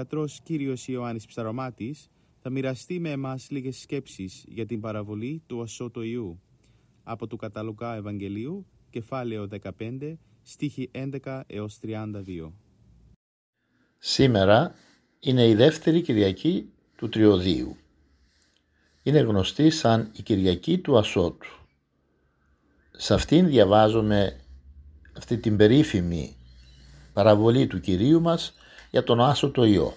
Ιατρός κύριος Ιωάννης Ψαρωμάτης θα μοιραστεί με εμάς λίγες σκέψεις για την παραβολή του ασώτου Ιού από του Καταλουκά Ευαγγελίου, κεφάλαιο 15, στίχη 11 έως 32. Σήμερα είναι η δεύτερη Κυριακή του Τριωδίου. Είναι γνωστή σαν η Κυριακή του Ασώτου. Σε αυτήν διαβάζουμε αυτή την περίφημη παραβολή του Κυρίου μας για τον άσωτο ιό.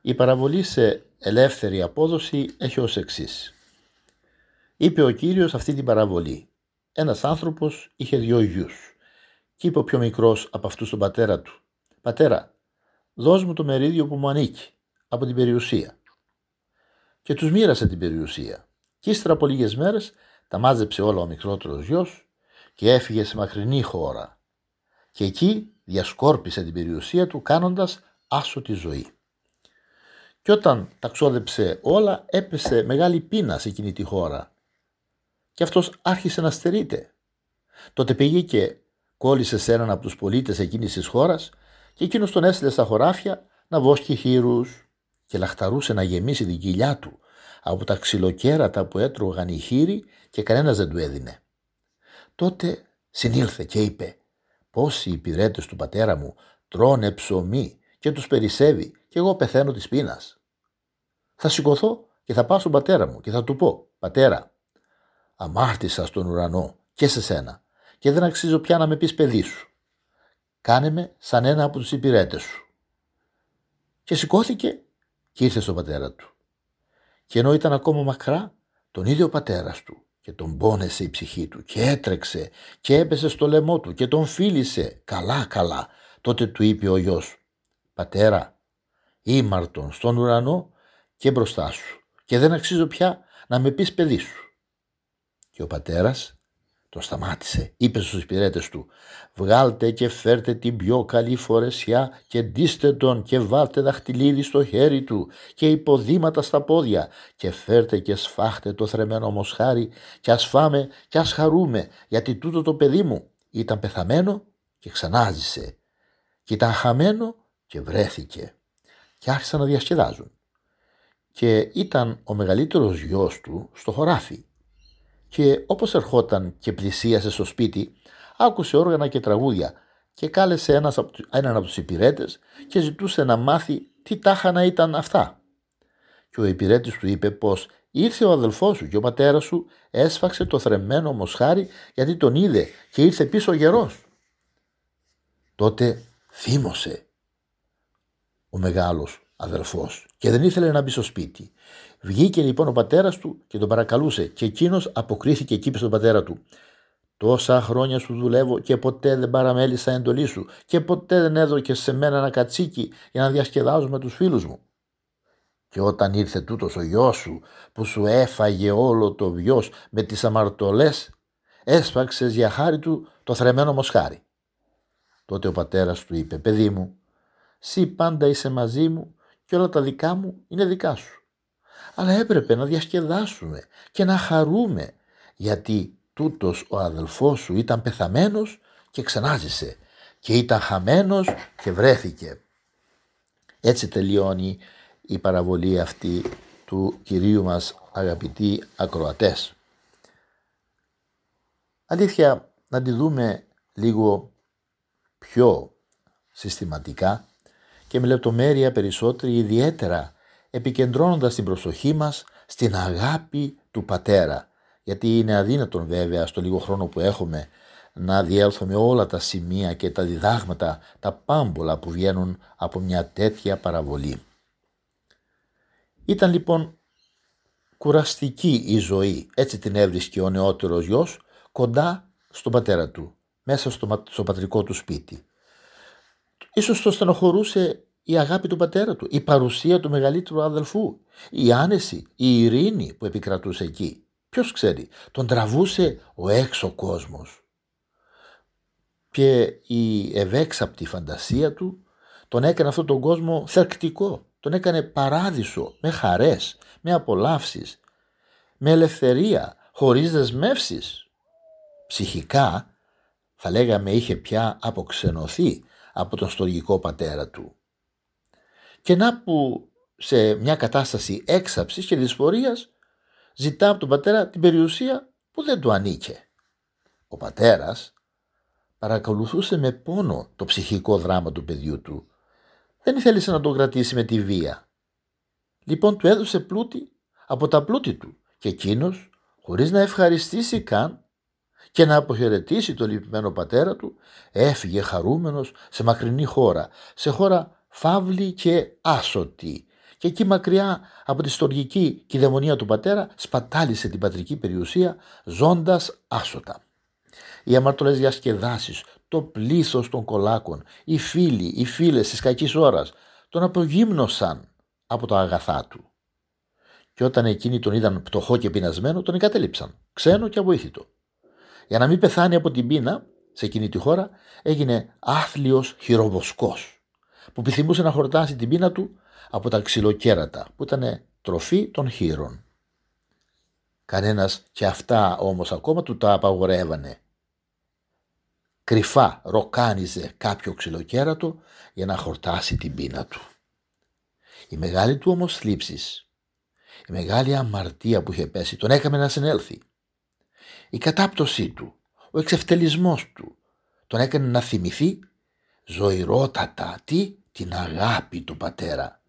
Η παραβολή σε ελεύθερη απόδοση έχει ως εξής. Είπε ο Κύριος αυτή την παραβολή. Ένας άνθρωπος είχε δυο γιους και είπε ο πιο μικρός από αυτούς τον πατέρα του «Πατέρα, δώσ' μου το μερίδιο που μου ανήκει από την περιουσία». Και τους μοίρασε την περιουσία και ύστερα από λίγες μέρες τα μάζεψε όλα ο μικρότερος γιος και έφυγε σε μακρινή χώρα και εκεί διασκόρπισε την περιουσία του κάνοντας άσο τη ζωή. Και όταν τα ξόδεψε όλα έπεσε μεγάλη πείνα σε εκείνη τη χώρα και αυτός άρχισε να στερείται. Τότε πήγε και κόλλησε σε έναν από τους πολίτες εκείνης της χώρας και εκείνος τον έστειλε στα χωράφια να βόσκει χείρους και λαχταρούσε να γεμίσει την κοιλιά του από τα ξυλοκέρατα που έτρωγαν οι χείροι και κανένας δεν του έδινε. Τότε συνήλθε και είπε Πόσοι υπηρέτες του πατέρα μου τρώνε ψωμί και τους περισσεύει και εγώ πεθαίνω της πείνας. Θα σηκωθώ και θα πάω στον πατέρα μου και θα του πω «Πατέρα, αμάρτησα στον ουρανό και σε σένα και δεν αξίζω πια να με πεις παιδί σου. Κάνε με σαν ένα από τους υπηρέτες σου». Και σηκώθηκε και ήρθε στον πατέρα του. Και ενώ ήταν ακόμα μακρά, τον ίδιο ο πατέρας του και τον πόνεσε η ψυχή του και έτρεξε και έπεσε στο λαιμό του και τον φίλησε καλά καλά. Τότε του είπε ο γιος «Πατέρα, ήμαρτον στον ουρανό και μπροστά σου και δεν αξίζω πια να με πεις παιδί σου». Και ο πατέρας το σταμάτησε. Είπε στους υπηρέτες του «Βγάλτε και φέρτε την πιο καλή φορεσιά και ντύστε τον και βάλτε δαχτυλίδι στο χέρι του και υποδήματα στα πόδια και φέρτε και σφάχτε το θρεμένο μοσχάρι και ας φάμε και ας χαρούμε γιατί τούτο το παιδί μου ήταν πεθαμένο και ξανάζησε και ήταν χαμένο και βρέθηκε και άρχισαν να διασκεδάζουν. Και ήταν ο μεγαλύτερος γιος του στο χωράφι και όπως ερχόταν και πλησίασε στο σπίτι άκουσε όργανα και τραγούδια και κάλεσε ένας, έναν από τους υπηρέτες και ζητούσε να μάθει τι τάχανα ήταν αυτά. Και ο υπηρέτης του είπε πως ήρθε ο αδελφός σου και ο πατέρας σου έσφαξε το θρεμμένο μοσχάρι γιατί τον είδε και ήρθε πίσω γερός. Τότε θύμωσε ο μεγάλος αδελφός και δεν ήθελε να μπει στο σπίτι Βγήκε λοιπόν ο πατέρας του και τον παρακαλούσε και εκείνος αποκρίθηκε και είπε στον πατέρα του Τόσα χρόνια σου δουλεύω και ποτέ δεν παραμέλησα εντολή σου και ποτέ δεν έδωκε σε μένα ένα κατσίκι για να διασκεδάζω με τους φίλους μου. Και όταν ήρθε τούτος ο γιος σου που σου έφαγε όλο το βιός με τις αμαρτωλές έσφαξες για χάρη του το θρεμένο μοσχάρι. Τότε ο πατέρας του είπε «Παιδί μου, σύ πάντα είσαι μαζί μου και όλα τα δικά μου είναι δικά σου αλλά έπρεπε να διασκεδάσουμε και να χαρούμε γιατί τούτος ο αδελφός σου ήταν πεθαμένος και ξανάζησε και ήταν χαμένος και βρέθηκε. Έτσι τελειώνει η παραβολή αυτή του Κυρίου μας αγαπητοί ακροατές. Αλήθεια να τη δούμε λίγο πιο συστηματικά και με λεπτομέρεια περισσότερη ιδιαίτερα επικεντρώνοντας την προσοχή μας στην αγάπη του Πατέρα. Γιατί είναι αδύνατον βέβαια στο λίγο χρόνο που έχουμε να διέλθουμε όλα τα σημεία και τα διδάγματα, τα πάμπολα που βγαίνουν από μια τέτοια παραβολή. Ήταν λοιπόν κουραστική η ζωή, έτσι την έβρισκε ο νεότερος γιος, κοντά στον πατέρα του, μέσα στο, στο πατρικό του σπίτι. Ίσως το στενοχωρούσε η αγάπη του πατέρα του, η παρουσία του μεγαλύτερου αδελφού, η άνεση, η ειρήνη που επικρατούσε εκεί. Ποιος ξέρει, τον τραβούσε ο έξω κόσμος. Και η ευέξαπτη φαντασία του τον έκανε αυτόν τον κόσμο θερκτικό, τον έκανε παράδεισο με χαρές, με απολαύσεις, με ελευθερία, χωρίς δεσμεύσεις. Ψυχικά θα λέγαμε είχε πια αποξενωθεί από τον στοργικό πατέρα του. Και να που σε μια κατάσταση έξαψης και δυσφορίας ζητά από τον πατέρα την περιουσία που δεν του ανήκε. Ο πατέρας παρακολουθούσε με πόνο το ψυχικό δράμα του παιδιού του. Δεν ήθελε να τον κρατήσει με τη βία. Λοιπόν του έδωσε πλούτη από τα πλούτη του και εκείνος, χωρίς να ευχαριστήσει καν και να αποχαιρετήσει τον λυπημένο πατέρα του, έφυγε χαρούμενος σε μακρινή χώρα, σε χώρα φαύλη και άσωτη. Και εκεί μακριά από τη στοργική κυδαιμονία του πατέρα σπατάλησε την πατρική περιουσία ζώντας άσωτα. Οι αμαρτωλές διασκεδάσεις, το πλήθος των κολάκων, οι φίλοι, οι φίλες της κακής ώρας τον απογύμνωσαν από τα αγαθά του. Και όταν εκείνοι τον είδαν πτωχό και πεινασμένο, τον εγκατέλειψαν, ξένο και αβοήθητο. Για να μην πεθάνει από την πείνα, σε εκείνη τη χώρα, έγινε άθλιος χειροβοσκός, που επιθυμούσε να χορτάσει την πείνα του από τα ξυλοκέρατα, που ήταν τροφή των χείρων. Κανένας και αυτά όμως ακόμα του τα απαγορεύανε. Κρυφά ροκάνιζε κάποιο ξυλοκέρατο για να χορτάσει την πείνα του. Η μεγάλη του όμως θλίψης, η μεγάλη αμαρτία που είχε πέσει τον έκαμε να συνέλθει. Η κατάπτωσή του, ο εξευτελισμός του τον έκανε να θυμηθεί ζωηρότατα τι την αγάπη του πατέρα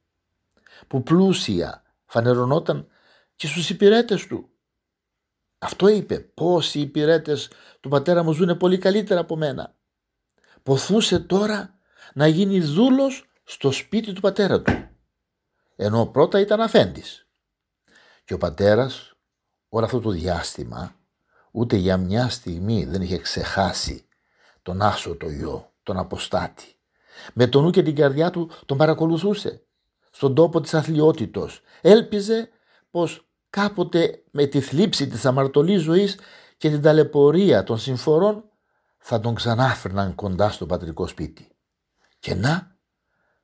που πλούσια φανερωνόταν και στους υπηρέτες του. Αυτό είπε πως οι υπηρέτες του πατέρα μου ζουν πολύ καλύτερα από μένα. Ποθούσε τώρα να γίνει δούλος στο σπίτι του πατέρα του ενώ πρώτα ήταν αφέντης. Και ο πατέρας όλο αυτό το διάστημα ούτε για μια στιγμή δεν είχε ξεχάσει τον άσο το γιο, τον αποστάτη. Με τον νου και την καρδιά του τον παρακολουθούσε στον τόπο της αθλειότητος. Έλπιζε πως κάποτε με τη θλίψη της αμαρτωλής ζωής και την ταλαιπωρία των συμφορών θα τον ξανάφερναν κοντά στο πατρικό σπίτι. Και να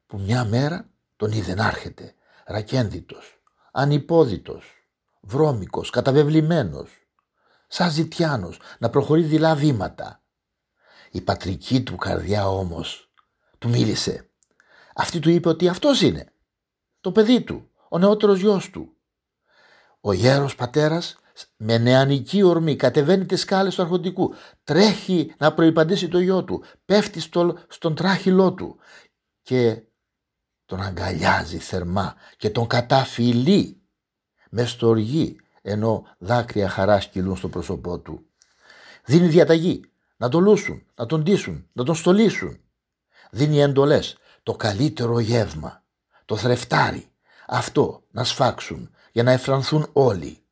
που μια μέρα τον είδε να έρχεται ρακένδυτος, ανυπόδητος, βρώμικος, καταβεβλημένος, σαν ζητιάνος να προχωρεί δειλά βήματα. Η πατρική του καρδιά όμως του μίλησε. Αυτή του είπε ότι αυτός είναι, το παιδί του, ο νεότερος γιος του. Ο γέρος πατέρας με νεανική ορμή κατεβαίνει τις σκάλες του αρχοντικού, τρέχει να προϋπαντήσει το γιο του, πέφτει στο, στον τράχυλό του και τον αγκαλιάζει θερμά και τον καταφυλεί με στοργή ενώ δάκρυα χαράς κυλούν στο πρόσωπό του. Δίνει διαταγή να τον λούσουν, να τον ντύσουν, να τον στολίσουν. Δίνει εντολές το καλύτερο γεύμα, το θρεφτάρι, αυτό να σφάξουν για να εφρανθούν όλοι.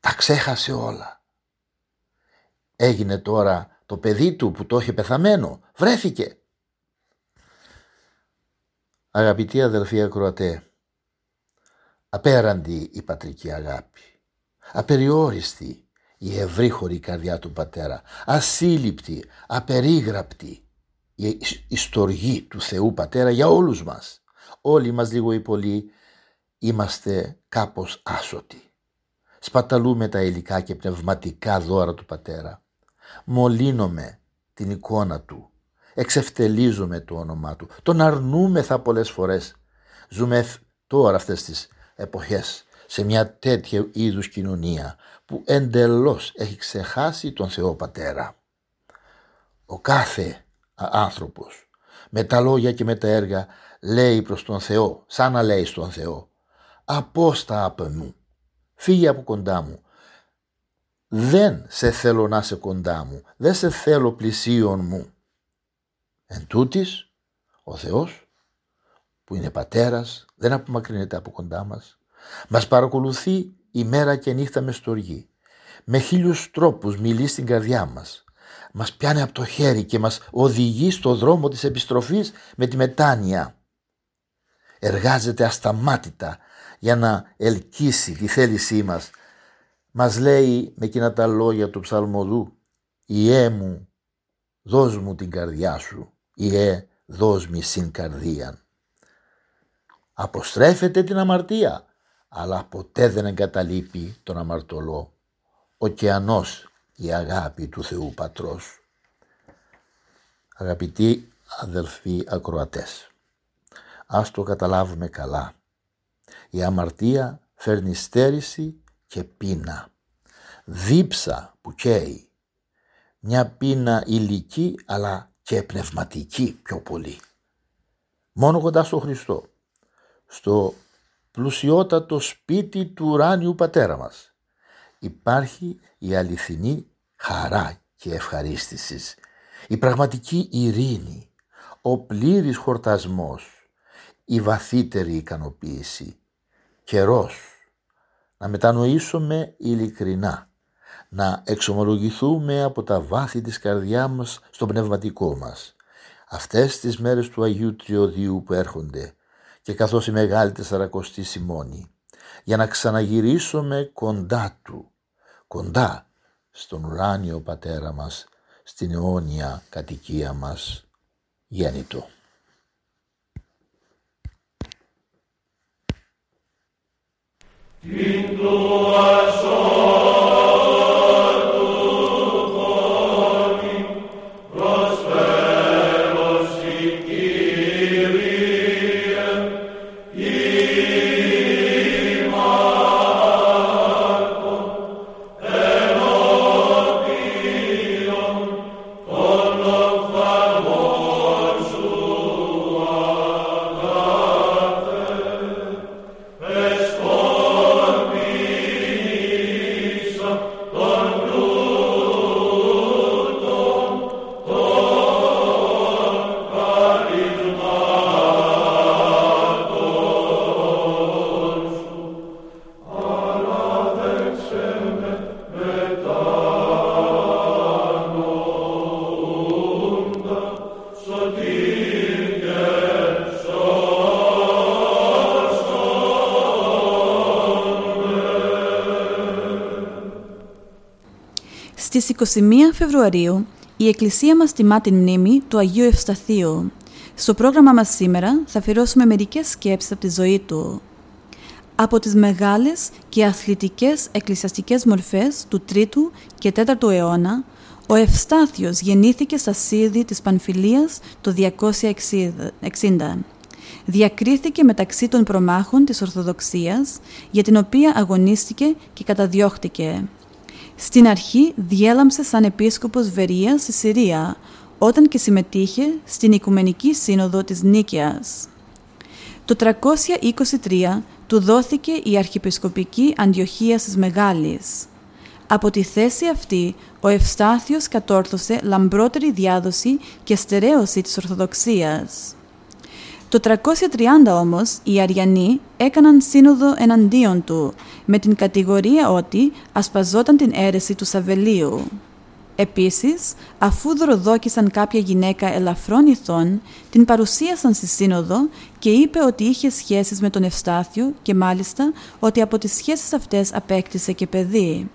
Τα ξέχασε όλα. Έγινε τώρα το παιδί του που το είχε πεθαμένο, βρέθηκε Αγαπητοί αδελφοί ακροατέ, απέραντη η πατρική αγάπη, απεριόριστη η ευρύχωρη καρδιά του πατέρα, ασύλληπτη, απερίγραπτη η στοργή του Θεού Πατέρα για όλους μας. Όλοι μας λίγο ή πολύ είμαστε κάπως άσωτοι. Σπαταλούμε τα υλικά και πνευματικά δώρα του Πατέρα. Μολύνομαι την εικόνα Του εξευτελίζουμε το όνομά του. Τον αρνούμεθα πολλές φορές. Ζούμε τώρα αυτές τις εποχές σε μια τέτοια είδους κοινωνία που εντελώς έχει ξεχάσει τον Θεό Πατέρα. Ο κάθε άνθρωπος με τα λόγια και με τα έργα λέει προς τον Θεό, σαν να λέει στον Θεό «Απόστα από μου, φύγε από κοντά μου, δεν σε θέλω να είσαι κοντά μου, δεν σε θέλω πλησίον μου». Εν τούτης, ο Θεός που είναι πατέρας, δεν απομακρύνεται από κοντά μας. Μας παρακολουθεί ημέρα και νύχτα με στοργή. Με χίλιους τρόπους μιλεί στην καρδιά μας. Μας πιάνει από το χέρι και μας οδηγεί στο δρόμο της επιστροφής με τη μετάνοια. Εργάζεται ασταμάτητα για να ελκύσει τη θέλησή μας. Μας λέει με εκείνα τα λόγια του ψαλμοδού «Ιέ μου, δώσ' μου την καρδιά σου, Ιέ, δώσ' μη συν καρδίαν». Αποστρέφεται την αμαρτία, αλλά ποτέ δεν εγκαταλείπει τον αμαρτωλό. Ωκεανός η αγάπη του Θεού Πατρός. Αγαπητοί αδελφοί ακροατές, ας το καταλάβουμε καλά. Η αμαρτία φέρνει στέρηση και πείνα. Δίψα που καίει. Μια πείνα ηλική αλλά και πνευματική πιο πολύ. Μόνο κοντά στο Χριστό. Στο πλουσιότατο σπίτι του ουράνιου πατέρα μας. Υπάρχει η αληθινή χαρά και ευχαρίστησης, η πραγματική ειρήνη, ο πλήρης χορτασμός, η βαθύτερη ικανοποίηση, καιρός. Να μετανοήσουμε ειλικρινά, να εξομολογηθούμε από τα βάθη της καρδιά μας στο πνευματικό μας. Αυτές τις μέρες του Αγίου Τριωδίου που έρχονται και καθώς η Μεγάλη Τεσσαρακοστή Σιμώνη, για να ξαναγυρίσουμε κοντά Του, κοντά στον ουράνιο Πατέρα μας, στην αιώνια κατοικία μας γέννητο. Στις 21 Φεβρουαρίου η Εκκλησία μας τιμά την μνήμη του Αγίου Ευσταθείου. Στο πρόγραμμα μας σήμερα θα αφιερώσουμε μερικές σκέψεις από τη ζωή του. Από τις μεγάλες και αθλητικές εκκλησιαστικές μορφές του 3ου και 4ου αιώνα, ο Ευστάθιος γεννήθηκε στα Σίδη της Πανφιλίας το 260. Διακρίθηκε μεταξύ των προμάχων της Ορθοδοξίας, για την οποία αγωνίστηκε και καταδιώχτηκε. Στην αρχή διέλαμψε σαν επίσκοπος Βερίας στη Συρία, όταν και συμμετείχε στην Οικουμενική Σύνοδο της Νίκαιας. Το 323 του δόθηκε η Αρχιεπισκοπική Αντιοχία της Μεγάλης. Από τη θέση αυτή, ο Ευστάθιος κατόρθωσε λαμπρότερη διάδοση και στερέωση της Ορθοδοξίας. Το 330 όμως οι Αριανοί έκαναν σύνοδο εναντίον του με την κατηγορία ότι ασπαζόταν την αίρεση του Σαβελίου. Επίσης, αφού δροδόκησαν κάποια γυναίκα ελαφρών ηθών, την παρουσίασαν στη σύνοδο και είπε ότι είχε σχέσεις με τον Ευστάθιο και μάλιστα ότι από τις σχέσεις αυτές απέκτησε και παιδί.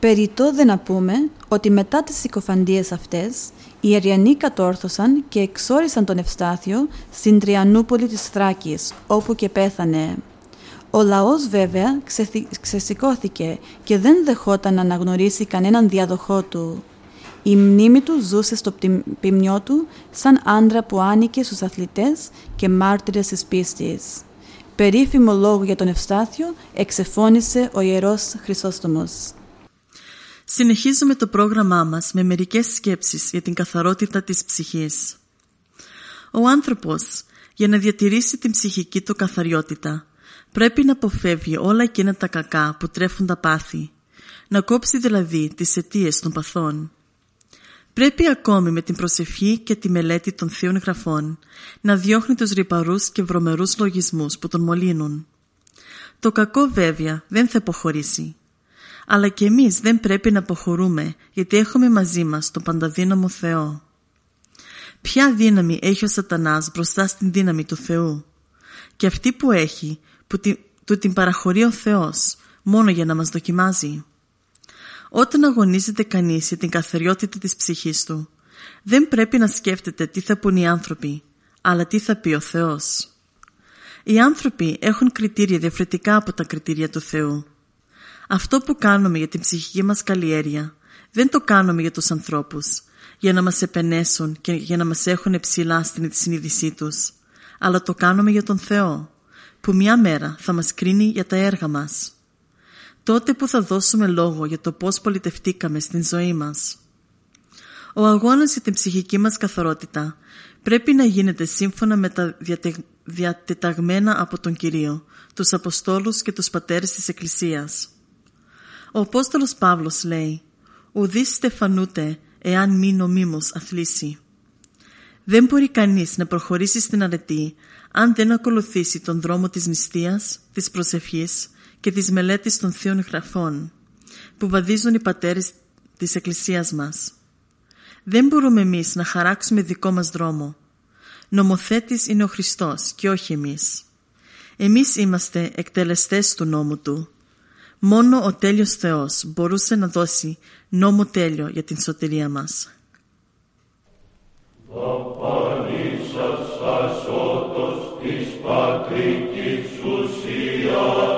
Περιτώ δεν να πούμε ότι μετά τις συκοφαντίες αυτές, οι Αριανοί κατόρθωσαν και εξόρισαν τον Ευστάθιο στην Τριανούπολη της Θράκης, όπου και πέθανε. Ο λαός βέβαια ξεσηκώθηκε και δεν δεχόταν να αναγνωρίσει κανέναν διαδοχό του. Η μνήμη του ζούσε στο ποιμνιό του σαν άντρα που άνοικε στους αθλητές και μάρτυρες της πίστης. Περίφημο λόγο για τον Ευστάθιο εξεφώνησε ο Ιερός Χρυσόστομος. Συνεχίζουμε το πρόγραμμά μας με μερικές σκέψεις για την καθαρότητα της ψυχής. Ο άνθρωπος, για να διατηρήσει την ψυχική του καθαριότητα, πρέπει να αποφεύγει όλα εκείνα τα κακά που τρέφουν τα πάθη, να κόψει δηλαδή τις αιτίες των παθών. Πρέπει ακόμη με την προσευχή και τη μελέτη των Θείων Γραφών να διώχνει τους ρηπαρούς και βρωμερούς λογισμούς που τον μολύνουν. Το κακό βέβαια δεν θα υποχωρήσει. Αλλά και εμείς δεν πρέπει να αποχωρούμε γιατί έχουμε μαζί μας τον πανταδύναμο Θεό. Ποια δύναμη έχει ο σατανάς μπροστά στην δύναμη του Θεού; Και αυτή που έχει, που του την παραχωρεί ο Θεός, μόνο για να μας δοκιμάζει. Όταν αγωνίζεται κανείς για την καθαριότητα της ψυχής του, δεν πρέπει να σκέφτεται τι θα πούν οι άνθρωποι, αλλά τι θα πει ο Θεός. Οι άνθρωποι έχουν κριτήρια διαφορετικά από τα κριτήρια του Θεού. Αυτό που κάνουμε για την ψυχική μας καλλιέργεια δεν το κάνουμε για τους ανθρώπους, για να μας επενέσουν και για να μας έχουν ψηλά στην συνείδησή τους, αλλά το κάνουμε για τον Θεό, που μια μέρα θα μας κρίνει για τα έργα μας. Τότε που θα δώσουμε λόγο για το πώς πολιτευτήκαμε στην ζωή μας. Ο αγώνας για την ψυχική μας καθαρότητα πρέπει να γίνεται σύμφωνα με τα διατεταγμένα από τον Κυρίο, τους Αποστόλους και τους Πατέρες της Εκκλησίας. Ο Απόστολος Παύλος λέει «Ουδείς στεφανούτε εάν μη νομίμως αθλήσει». Δεν μπορεί κανείς να προχωρήσει στην αρετή αν δεν ακολουθήσει τον δρόμο της νηστείας, της προσευχής και της μελέτης των Θείων Γραφών που βαδίζουν οι πατέρες της Εκκλησίας μας. Δεν μπορούμε εμείς να χαράξουμε δικό μας δρόμο. Νομοθέτης είναι ο Χριστός και όχι εμείς. Εμείς είμαστε εκτελεστές του νόμου Του. Μόνο ο τέλειος Θεός μπορούσε να δώσει νόμο τέλειο για την σωτηρία μας. πατρικής ουσίας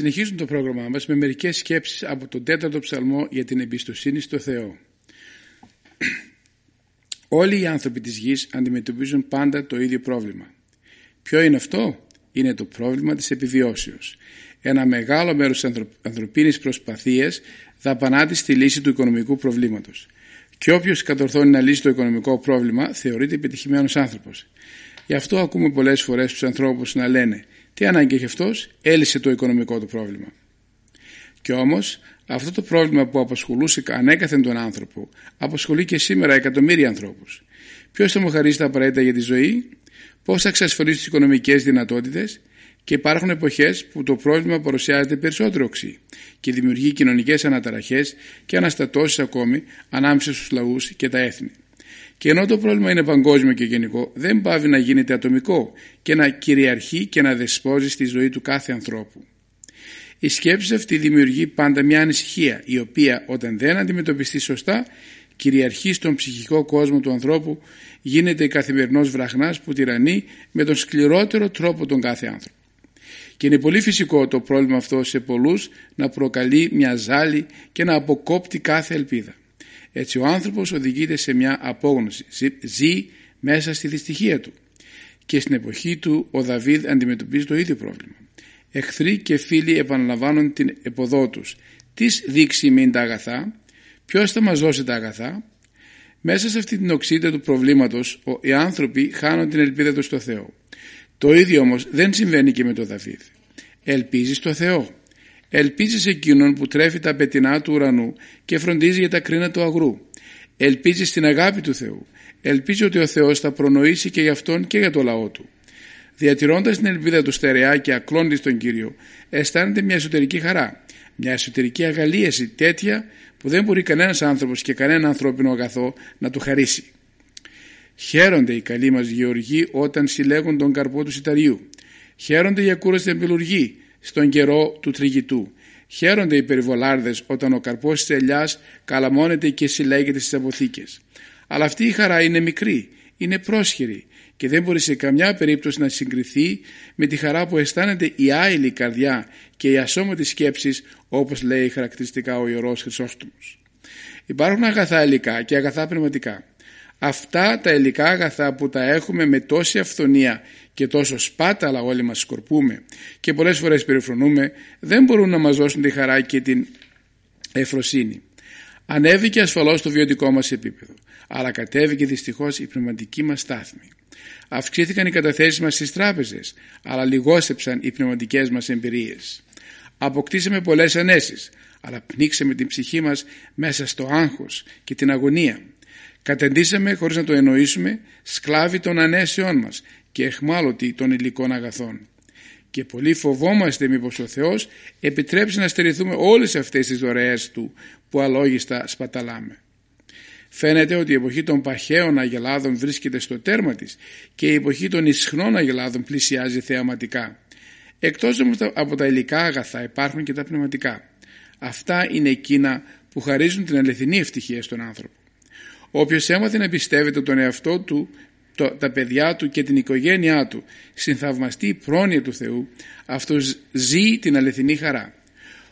Συνεχίζουμε το πρόγραμμά μας με μερικές σκέψεις από τον τέταρτο ψαλμό για την εμπιστοσύνη στο Θεό. Όλοι οι άνθρωποι της γης αντιμετωπίζουν πάντα το ίδιο πρόβλημα. Ποιο είναι αυτό; Είναι το πρόβλημα της επιβιώσεως. Ένα μεγάλο μέρος της ανθρωπίνης προσπαθίας δαπανάται στη λύση του οικονομικού προβλήματος. Και όποιος κατορθώνει να λύσει το οικονομικό πρόβλημα θεωρείται επιτυχημένος άνθρωπος. Γι' αυτό ακούμε πολλές φορές τους ανθρώπους να λένε τι ανάγκη έχει αυτός, έλυσε το οικονομικό του πρόβλημα. Και όμως αυτό το πρόβλημα που απασχολούσε ανέκαθεν τον άνθρωπο απασχολεί και σήμερα εκατομμύρια ανθρώπους. Ποιος θα μου χαρίσει τα απαραίτητα για τη ζωή, πώς θα εξασφαλίσει τις οικονομικές δυνατότητες; Και υπάρχουν εποχές που το πρόβλημα παρουσιάζεται περισσότερο οξύ και δημιουργεί κοινωνικές αναταραχές και αναστατώσεις ακόμη ανάμεσα στους λαούς και τα έθνη. Και ενώ το πρόβλημα είναι παγκόσμιο και γενικό, δεν πάβει να γίνεται ατομικό και να κυριαρχεί και να δεσπόζει στη ζωή του κάθε ανθρώπου. Η σκέψη αυτή δημιουργεί πάντα μια ανησυχία, η οποία όταν δεν αντιμετωπιστεί σωστά, κυριαρχεί στον ψυχικό κόσμο του ανθρώπου, γίνεται καθημερινός βραχνάς που τυραννεί με τον σκληρότερο τρόπο τον κάθε άνθρωπο. Και είναι πολύ φυσικό το πρόβλημα αυτό σε πολλούς να προκαλεί μια ζάλη και να αποκόπτει κάθε ελπίδα. Έτσι ο άνθρωπος οδηγείται σε μια απόγνωση, ζει μέσα στη δυστυχία του. Και στην εποχή του ο Δαβίδ αντιμετωπίζει το ίδιο πρόβλημα. Εχθροί και φίλοι επαναλαμβάνουν την εποδό τους. Τις δείξει μην τα αγαθά, ποιος θα μας δώσει τα αγαθά; Μέσα σε αυτή την οξύτητα του προβλήματος οι άνθρωποι χάνουν την ελπίδα τους στο Θεό. Το ίδιο όμως δεν συμβαίνει και με τον Δαβίδ. Ελπίζεις στο Θεό. Ελπίζεις σε εκείνον που τρέφει τα πετεινά του ουρανού και φροντίζει για τα κρίνα του αγρού. Ελπίζεις στην αγάπη του Θεού. Ελπίζει ότι ο Θεός θα προνοήσει και για αυτόν και για το λαό του. Διατηρώντας την ελπίδα του στερεά και ακλώντης στον Κύριο, αισθάνεται μια εσωτερική χαρά, μια εσωτερική αγαλίαση τέτοια που δεν μπορεί κανένας άνθρωπος και κανένα ανθρώπινο αγαθό να του χαρίσει. Χαίρονται οι καλοί μας γεωργοί όταν συλλέγουν τον καρπό του σιταριού. Χαίρονται οι ακούραστοι εμπιλουργοί στον καιρό του τριγητού. Χαίρονται οι περιβολάρδες όταν ο καρπός της ελιάς καλαμώνεται και συλλέγεται στις αποθήκες. Αλλά αυτή η χαρά είναι μικρή, είναι πρόσχερη και δεν μπορεί σε καμιά περίπτωση να συγκριθεί με τη χαρά που αισθάνεται η άειλη καρδιά και η ασώματη σκέψης όπως λέει χαρακτηριστικά ο Ιερός Χρυσόστομος. Υπάρχουν αγαθά υλικά και αγαθά πνευματικά. Αυτά τα υλικά αγαθά που τα έχουμε με τόση αυθονία και τόσο σπάταλα όλοι μας σκορπούμε και πολλές φορές περιφρονούμε δεν μπορούν να μας δώσουν τη χαρά και την εφροσύνη. Ανέβηκε ασφαλώς το βιωτικό μας επίπεδο αλλά κατέβηκε δυστυχώς η πνευματική μας στάθμη. Αυξήθηκαν οι καταθέσεις μας στις τράπεζες αλλά λιγόσεψαν οι πνευματικές μας εμπειρίες. Αποκτήσαμε πολλές ανέσεις αλλά πνίξαμε την ψυχή μας μέσα στο άγχος και την αγωνία. Κατεντήσαμε χωρίς να το εννοήσουμε σκλάβοι των ανέσεών μας και εχμάλωτοι των υλικών αγαθών. Και πολύ φοβόμαστε μήπως ο Θεός επιτρέψει να στερηθούμε όλες αυτές τις δωρεές Του που αλόγιστα σπαταλάμε. Φαίνεται ότι η εποχή των παχαίων αγελάδων βρίσκεται στο τέρμα της και η εποχή των ισχνών αγελάδων πλησιάζει θεαματικά. Εκτός από τα υλικά αγαθά υπάρχουν και τα πνευματικά. Αυτά είναι εκείνα που χαρίζουν την αληθινή ευτυχία στον άνθρωπο. Όποιος έμαθε να πιστεύεται τον εαυτό του, το, τα παιδιά του και την οικογένειά του στην θαυμαστή πρόνοια του Θεού, αυτός ζει την αληθινή χαρά.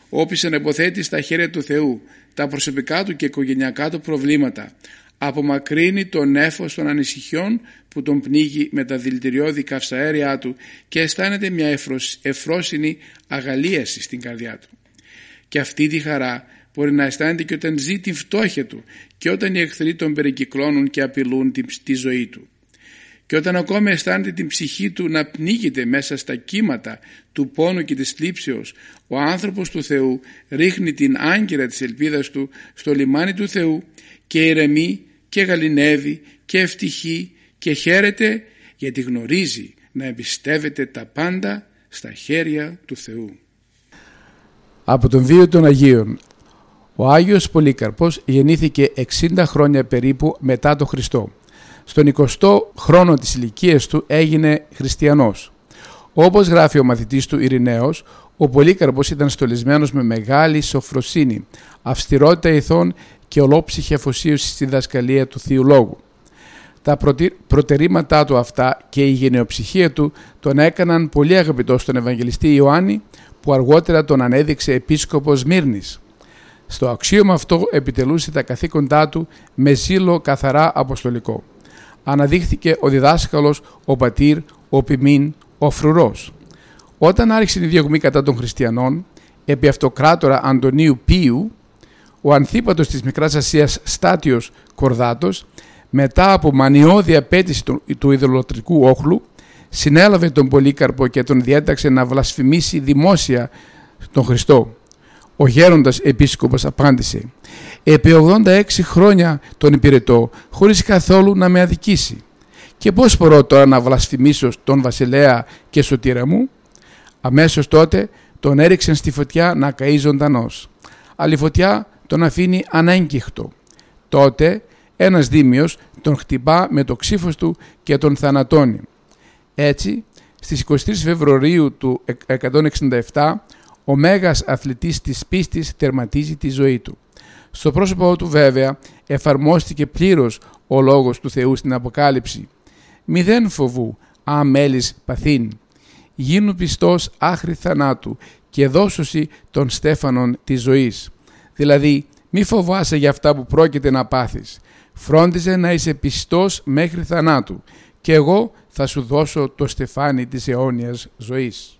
Όποιος ανεποθέτει στα χέρια του Θεού τα προσωπικά του και οικογενειακά του προβλήματα, απομακρύνει τον έφος των ανησυχιών που τον πνίγει με τα δηλητηριώδη καυσαέρια του και αισθάνεται μια εφρόσινη αγαλίαση στην καρδιά του. Και αυτή τη χαρά μπορεί να αισθάνεται και όταν ζει την φτώχεια του και όταν οι εχθροί τον περικυκλώνουν και απειλούν τη ζωή του. Και όταν ακόμη αισθάνεται την ψυχή του να πνίγεται μέσα στα κύματα του πόνου και της θλίψεως, ο άνθρωπος του Θεού ρίχνει την άγκυρα της ελπίδας του στο λιμάνι του Θεού και ηρεμεί και γαλινεύει και ευτυχεί και χαίρεται γιατί γνωρίζει να εμπιστεύεται τα πάντα στα χέρια του Θεού. Από τον βίο των Αγίων ο Άγιος Πολύκαρπος γεννήθηκε 60 χρόνια περίπου μετά τον Χριστό. Στον 20ο χρόνο της ηλικίας του έγινε χριστιανός. Όπως γράφει ο μαθητής του Ειρηναίος, ο Πολύκαρπος ήταν στολισμένος με μεγάλη σοφροσύνη, αυστηρότητα ηθών και ολόψυχη αφοσίωση στη δασκαλία του Θείου Λόγου. Τα προτερήματά του αυτά και η γενεοψυχία του τον έκαναν πολύ αγαπητό στον Ευαγγελιστή Ιωάννη που αργότερα τον ανέδειξε επίσκοπος Μύρνης. Στο αξίωμα αυτό επιτελούσε τα καθήκοντά του με ζήλο καθαρά αποστολικό. Αναδείχθηκε ο διδάσκαλος, ο πατήρ, ο ποιμήν, ο φρουρός. Όταν άρχισε η διωγμή κατά των χριστιανών, επί αυτοκράτορα Αντωνίου Πίου, ο ανθίπατος της Μικράς Ασίας Στάτιος Κορδάτος, μετά από μανιώδη απέτηση του, του ιδωλοτρικού όχλου, συνέλαβε τον Πολύκαρπο και τον διέταξε να βλασφημίσει δημόσια τον Χριστό. Ο γέροντας επίσκοπος απάντησε «Επί 86 χρόνια τον υπηρετώ χωρίς καθόλου να με αδικήσει. Και πώς μπορώ τώρα να βλασφημίσω τον βασιλέα και σωτήρα μου» Αμέσως τότε τον έριξαν στη φωτιά να καεί ζωντανός. Αλλά η φωτιά τον αφήνει ανέγκυχτο. Τότε ένας δήμιος τον χτυπά με το ξύφος του και τον θανατώνει. Έτσι, στις 23 Φεβρουαρίου του 167 ο μέγας αθλητής της πίστης τερματίζει τη ζωή του. Στο πρόσωπό του βέβαια εφαρμόστηκε πλήρως ο λόγος του Θεού στην Αποκάλυψη. Μηδέν φοβού, αμέλης παθήν. Γίνου πιστός άχρη θανάτου και δώσωση των στέφανων της ζωής. Δηλαδή, Μη φοβάσαι για αυτά που πρόκειται να πάθεις. Φρόντιζε να είσαι πιστός μέχρι θανάτου και εγώ θα σου δώσω το στεφάνι της αιώνιας ζωής.